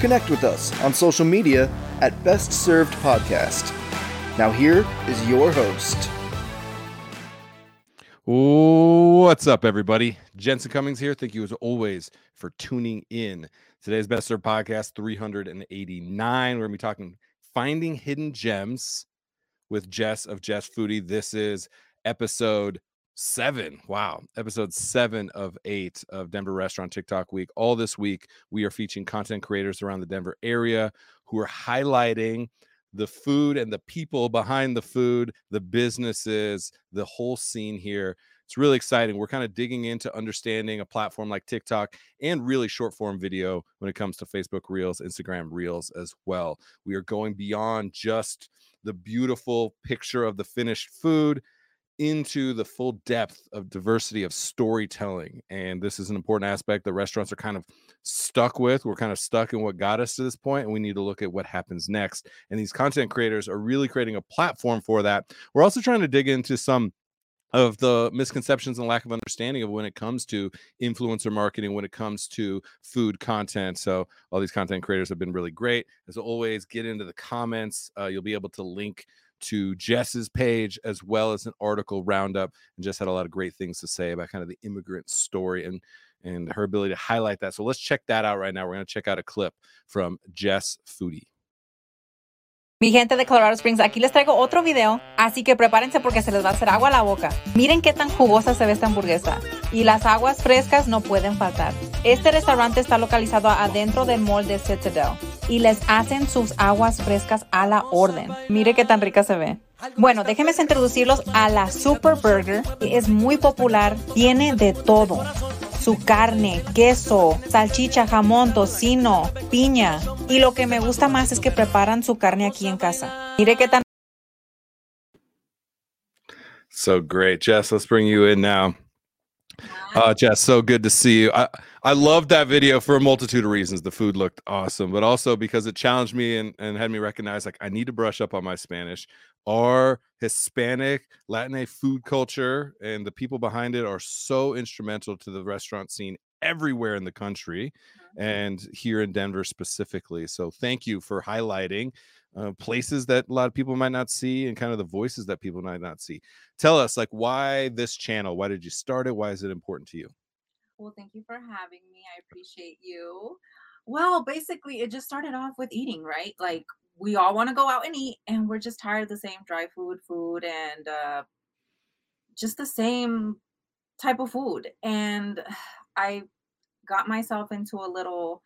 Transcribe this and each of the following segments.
Connect with us on social media at Best Served Podcast. Now, here is your host. What's up, everybody? Jensen Cummings here. Thank you, as always, for tuning in. Today's Best Served Podcast 389. We're going to be talking finding hidden gems with Jess of Jess Foodie. This is episode seven. Wow. Episode seven of eight of Denver Restaurant TikTok Week. All this week, we are featuring content creators around the Denver area who are highlighting the food and the people behind the food, the businesses, the whole scene here. It's really exciting. We're kind of digging into understanding a platform like TikTok and really short form video when it comes to Facebook Reels, Instagram Reels as well. We are going beyond just the beautiful picture of the finished food into the full depth of diversity of storytelling. And this is an important aspect that restaurants are kind of stuck with. We're kind of stuck in what got us to this point, and we need to look at what happens next. And these content creators are really creating a platform for that. We're also trying to dig into some of the misconceptions and lack of understanding of when it comes to influencer marketing, when it comes to food content. So, all these content creators have been really great. As always, get into the comments. Uh, you'll be able to link to Jess's page as well as an article roundup. And Jess had a lot of great things to say about kind of the immigrant story and and her ability to highlight that. So let's check that out right now. We're going to check out a clip from Jess Foodie. Mi gente de Colorado Springs, aquí les traigo otro video, así que prepárense porque se les va a hacer agua a la boca. Miren qué tan jugosa se ve esta hamburguesa. Y las aguas frescas no pueden faltar. Este restaurante está localizado adentro del mall de Citadel y les hacen sus aguas frescas a la orden. Mire qué tan rica se ve. Bueno, déjenme introducirlos a la Super Burger. Es muy popular, tiene de todo su carne, queso, salchicha, jamón, tocino, piña. Y lo que me gusta más es que preparan su carne aquí en casa. Mire qué tan. So great, Jess. Let's bring you in now. Uh, Jess, so good to see you. I, I loved that video for a multitude of reasons. The food looked awesome, but also because it challenged me and, and had me recognize like I need to brush up on my Spanish. Our Hispanic Latin food culture and the people behind it are so instrumental to the restaurant scene everywhere in the country mm-hmm. and here in Denver specifically. So thank you for highlighting uh, places that a lot of people might not see and kind of the voices that people might not see. Tell us like why this channel? Why did you start it? Why is it important to you? Well, thank you for having me. I appreciate you. Well, basically, it just started off with eating, right? Like we all want to go out and eat, and we're just tired of the same dry food, food, and uh, just the same type of food. And I got myself into a little,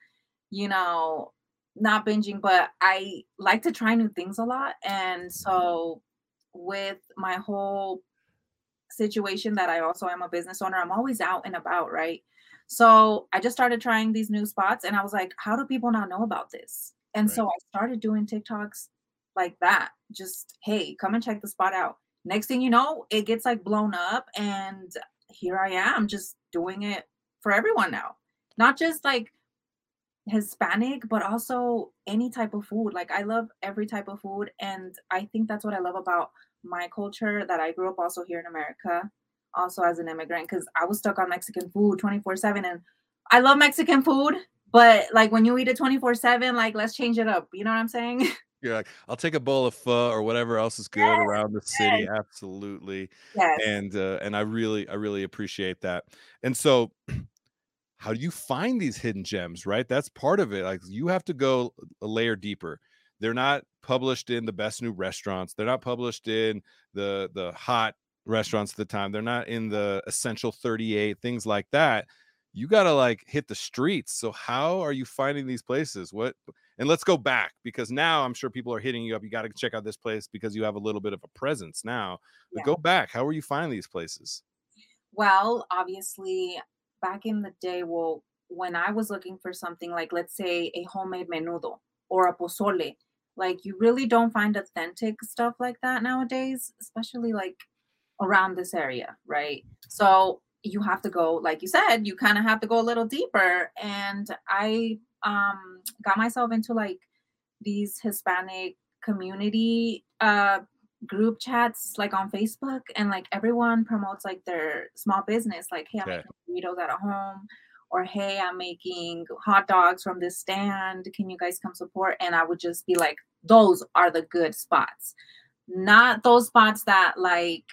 you know, not binging, but I like to try new things a lot. And mm-hmm. so, with my whole situation that I also am a business owner. I'm always out and about, right? So I just started trying these new spots and I was like, how do people not know about this? And right. so I started doing TikToks like that. Just, hey, come and check the spot out. Next thing you know, it gets like blown up and here I am just doing it for everyone now. Not just like Hispanic, but also any type of food. Like I love every type of food and I think that's what I love about my culture that I grew up also here in America, also as an immigrant, because I was stuck on Mexican food 24 7. And I love Mexican food, but like when you eat it 24 7, like let's change it up. You know what I'm saying? You're like, I'll take a bowl of pho or whatever else is good yes, around the city. Yes. Absolutely. Yes. And uh, and I really, I really appreciate that. And so how do you find these hidden gems, right? That's part of it. Like you have to go a layer deeper they're not published in the best new restaurants. They're not published in the the hot restaurants at the time. They're not in the essential 38 things like that. You got to like hit the streets. So how are you finding these places? What and let's go back because now I'm sure people are hitting you up. You got to check out this place because you have a little bit of a presence now. But go back. How are you finding these places? Well, obviously, back in the day, well, when I was looking for something like, let's say, a homemade menudo or a pozole, Like you really don't find authentic stuff like that nowadays, especially like around this area, right? So you have to go, like you said, you kind of have to go a little deeper. And I um got myself into like these Hispanic community uh group chats like on Facebook and like everyone promotes like their small business, like, hey, I'm Okay. making burritos at home, or hey, I'm making hot dogs from this stand. Can you guys come support? And I would just be like, those are the good spots. Not those spots that like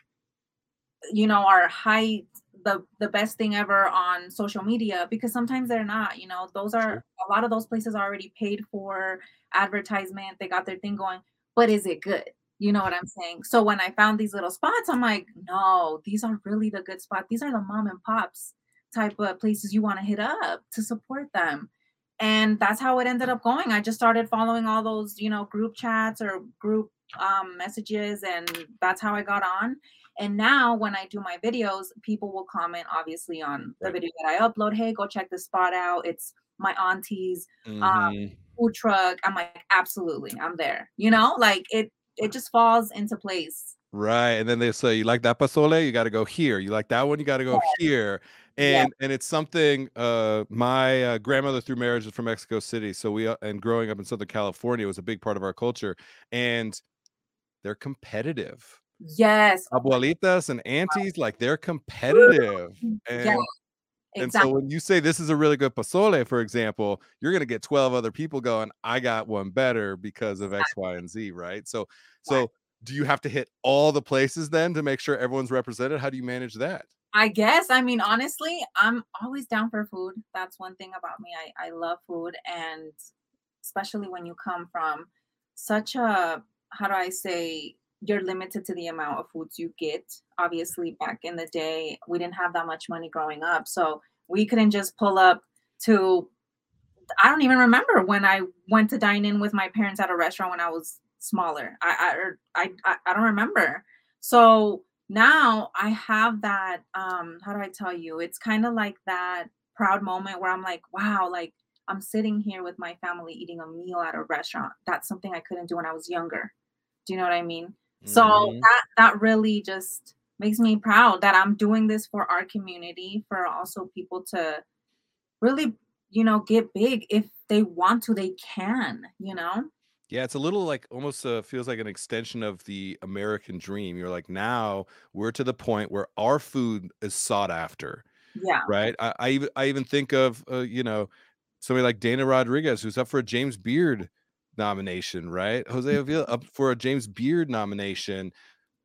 you know are high the the best thing ever on social media because sometimes they're not you know those are a lot of those places are already paid for advertisement they got their thing going but is it good you know what i'm saying so when i found these little spots i'm like no these are really the good spots these are the mom and pops type of places you want to hit up to support them and that's how it ended up going i just started following all those you know group chats or group um, messages and that's how i got on and now when I do my videos, people will comment obviously on the Right. video that I upload. Hey, go check this spot out. It's my auntie's um, Mhm. food truck. I'm like, absolutely, I'm there. You know, like it it just falls into place. Right. And then they say, you like that pozole? You got to go here. You like that one? You got to go here. Yeah. And and it's something uh my uh, grandmother through marriage is from Mexico City. So we uh, and growing up in Southern California was a big part of our culture. And they're competitive. Yes. Abuelitas and aunties, like they're competitive. And Yeah. And so when you say this is a really good pozole, for example, you're gonna get 12 other people going, I got one better because of X, Y, and Z, right? So so do you have to hit all the places then to make sure everyone's represented? How do you manage that? I guess. I mean, honestly, I'm always down for food. That's one thing about me. I, I love food. And especially when you come from such a, how do I say, you're limited to the amount of foods you get. Obviously, back in the day, we didn't have that much money growing up. So we couldn't just pull up to, I don't even remember when I went to dine in with my parents at a restaurant when I was smaller. I, I, I, I, I don't remember. So now I have that um how do I tell you? It's kind of like that proud moment where I'm like, wow, like I'm sitting here with my family eating a meal at a restaurant. That's something I couldn't do when I was younger. Do you know what I mean? So Mhm. that that really just makes me proud that I'm doing this for our community, for also people to really, you know, get big if they want to, they can, you know? Yeah, it's a little like almost uh, feels like an extension of the American dream. You're like, now we're to the point where our food is sought after. Yeah. right? I, I even I even think of uh, you know somebody like Dana Rodriguez who's up for a James Beard nomination, right? Jose Avila up for a James Beard nomination,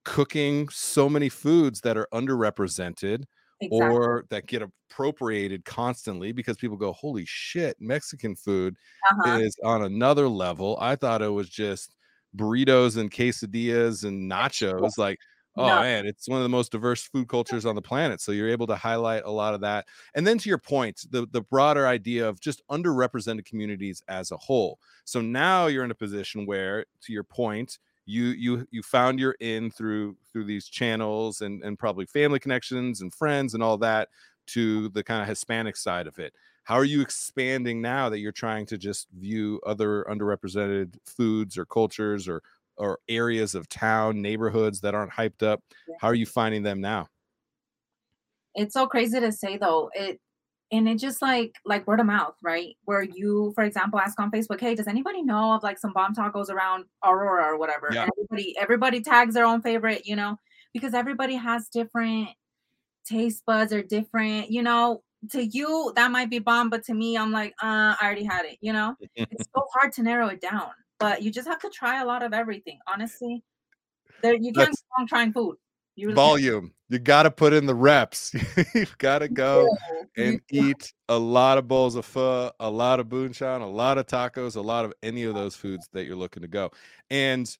cooking so many foods that are underrepresented Exactly. or that get appropriated constantly because people go, "Holy shit, Mexican food uh-huh. is on another level." I thought it was just burritos and quesadillas and nachos like oh No. man it's one of the most diverse food cultures on the planet so you're able to highlight a lot of that. And then to your point the the broader idea of just underrepresented communities as a whole. So now you're in a position where to your point you you you found your in through through these channels and and probably family connections and friends and all that to the kind of hispanic side of it. How are you expanding now that you're trying to just view other underrepresented foods or cultures or or areas of town neighborhoods that aren't hyped up how are you finding them now? It's so crazy to say though it and it just like like word of mouth right? Where you for example ask on facebook hey does anybody know of like some bomb tacos around aurora or whatever? Yeah. everybody everybody tags their own favorite you know because everybody has different taste buds or different you know to you that might be bomb but to me i'm like uh i already had it you know? It's so hard to narrow it down but you just have to try a lot of everything honestly. There you can't go wrong trying food. You really can't. volume. You got to put in the reps. You've got to go and eat a lot of bowls of pho, a lot of banchan, a lot of tacos, a lot of any of those foods that you're looking to go. And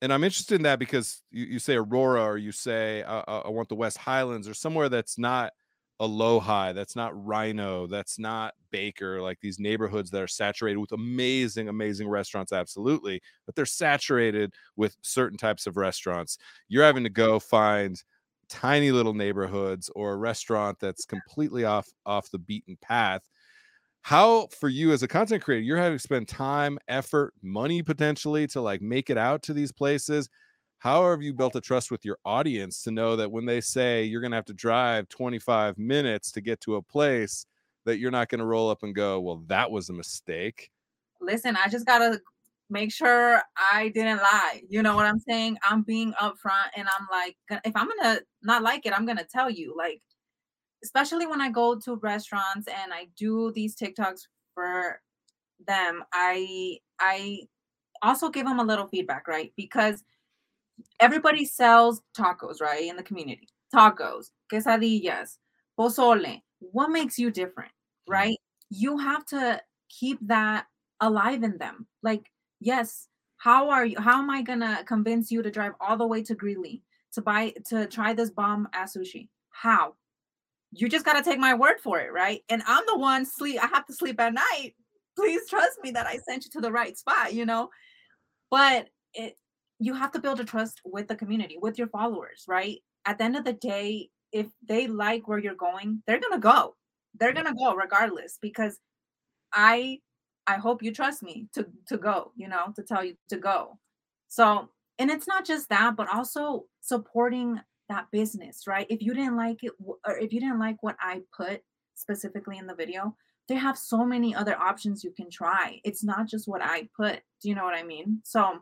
and I'm interested in that because you, you say Aurora or you say uh, I want the West Highlands or somewhere that's not Aloha, that's not RiNo, that's not Baker, like these neighborhoods that are saturated with amazing, amazing restaurants, absolutely, but they're saturated with certain types of restaurants. You're having to go find tiny little neighborhoods or a restaurant that's completely off off the beaten path how for you as a content creator, you're having to spend time, effort, money potentially to like make it out to these places. How have you built a trust with your audience to know that when they say you're going to have to drive 25 minutes to get to a place, that you're not going to roll up and go, well, that was a mistake? Listen, I just got to make sure I didn't lie. You know what I'm saying? I'm being upfront and I'm like, if I'm going to not like it, I'm going to tell you. Like, especially when I go to restaurants and I do these TikToks for them, I I also give them a little feedback, right? Because everybody sells tacos, right, in the community. Tacos, quesadillas, pozole. What makes you different, mm-hmm. right? You have to keep that alive in them. Like, yes, how are you? How am I gonna convince you to drive all the way to Greeley to buy to try this bomb ass sushi? How? you just got to take my word for it, right? And I'm the one sleep. I have to sleep at night. Please trust me that I sent you to the right spot, you know. But it, you have to build a trust with the community, with your followers, right? At the end of the day, if they like where you're going, they're gonna go. They're gonna go regardless because I I hope you trust me to to go, you know, to tell you to go. So, and it's not just that, but also supporting that business, right? If you didn't like it, or if you didn't like what I put specifically in the video, they have so many other options you can try. It's not just what I put. Do you know what I mean? So,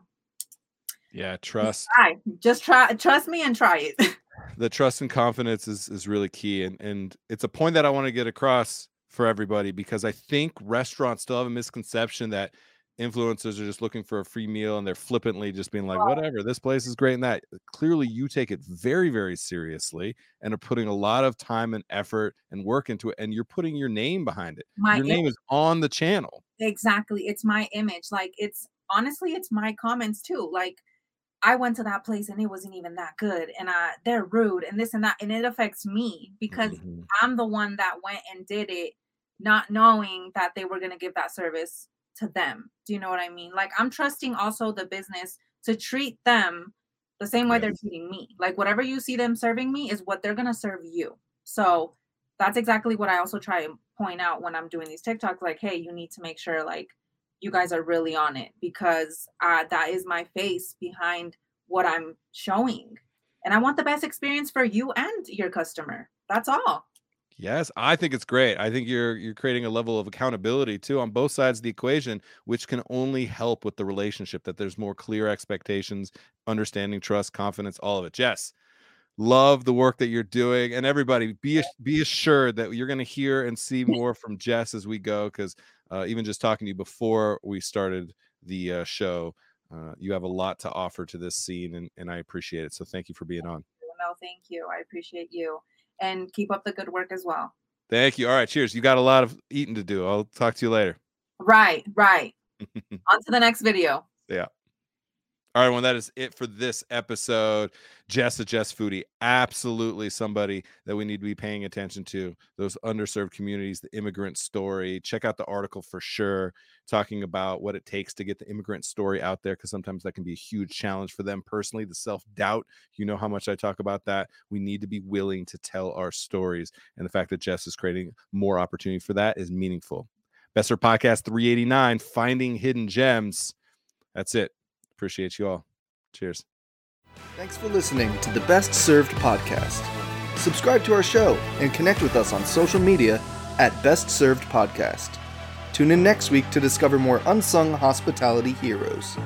yeah, trust. Try. Just try. Trust me and try it. the trust and confidence is is really key, and and it's a point that I want to get across for everybody because I think restaurants still have a misconception that influencers are just looking for a free meal and they're flippantly just being like whatever this place is great and that. Clearly you take it very very seriously and are putting a lot of time and effort and work into it and you're putting your name behind it. My your name is on the channel. Exactly it's my image like it's honestly it's my comments too like I went to that place and it wasn't even that good and uh they're rude and this and that and it affects me because mm-hmm. I'm the one that went and did it not knowing that they were going to give that service to them. Do you know what I mean? Like I'm trusting also the business to treat them the same way yes. they're treating me. Like whatever you see them serving me is what they're gonna serve you. So that's exactly what I also try and point out when I'm doing these TikToks. Like, hey, you need to make sure like you guys are really on it because uh, that is my face behind what I'm showing. And I want the best experience for you and your customer. That's all. Yes, I think it's great. I think you're you're creating a level of accountability too on both sides of the equation, which can only help with the relationship. That there's more clear expectations, understanding, trust, confidence, all of it. Jess, love the work that you're doing, and everybody be be assured that you're going to hear and see more from Jess as we go. Because uh, even just talking to you before we started the uh, show, uh, you have a lot to offer to this scene, and and I appreciate it. So thank you for being on. No, thank you. I appreciate you and keep up the good work as well. Thank you. All right, cheers. You got a lot of eating to do. I'll talk to you later. Right, right. On to the next video. Yeah. All right, well, that is it for this episode. Jess a Jess Foodie, absolutely somebody that we need to be paying attention to. Those underserved communities, the immigrant story. Check out the article for sure, talking about what it takes to get the immigrant story out there, because sometimes that can be a huge challenge for them personally. The self doubt, you know how much I talk about that. We need to be willing to tell our stories, and the fact that Jess is creating more opportunity for that is meaningful. Best Served Podcast 389, Finding Hidden Gems. That's it. Appreciate you all. Cheers. Thanks for listening to the Best Served podcast. Subscribe to our show and connect with us on social media at Best Served Podcast. Tune in next week to discover more unsung hospitality heroes.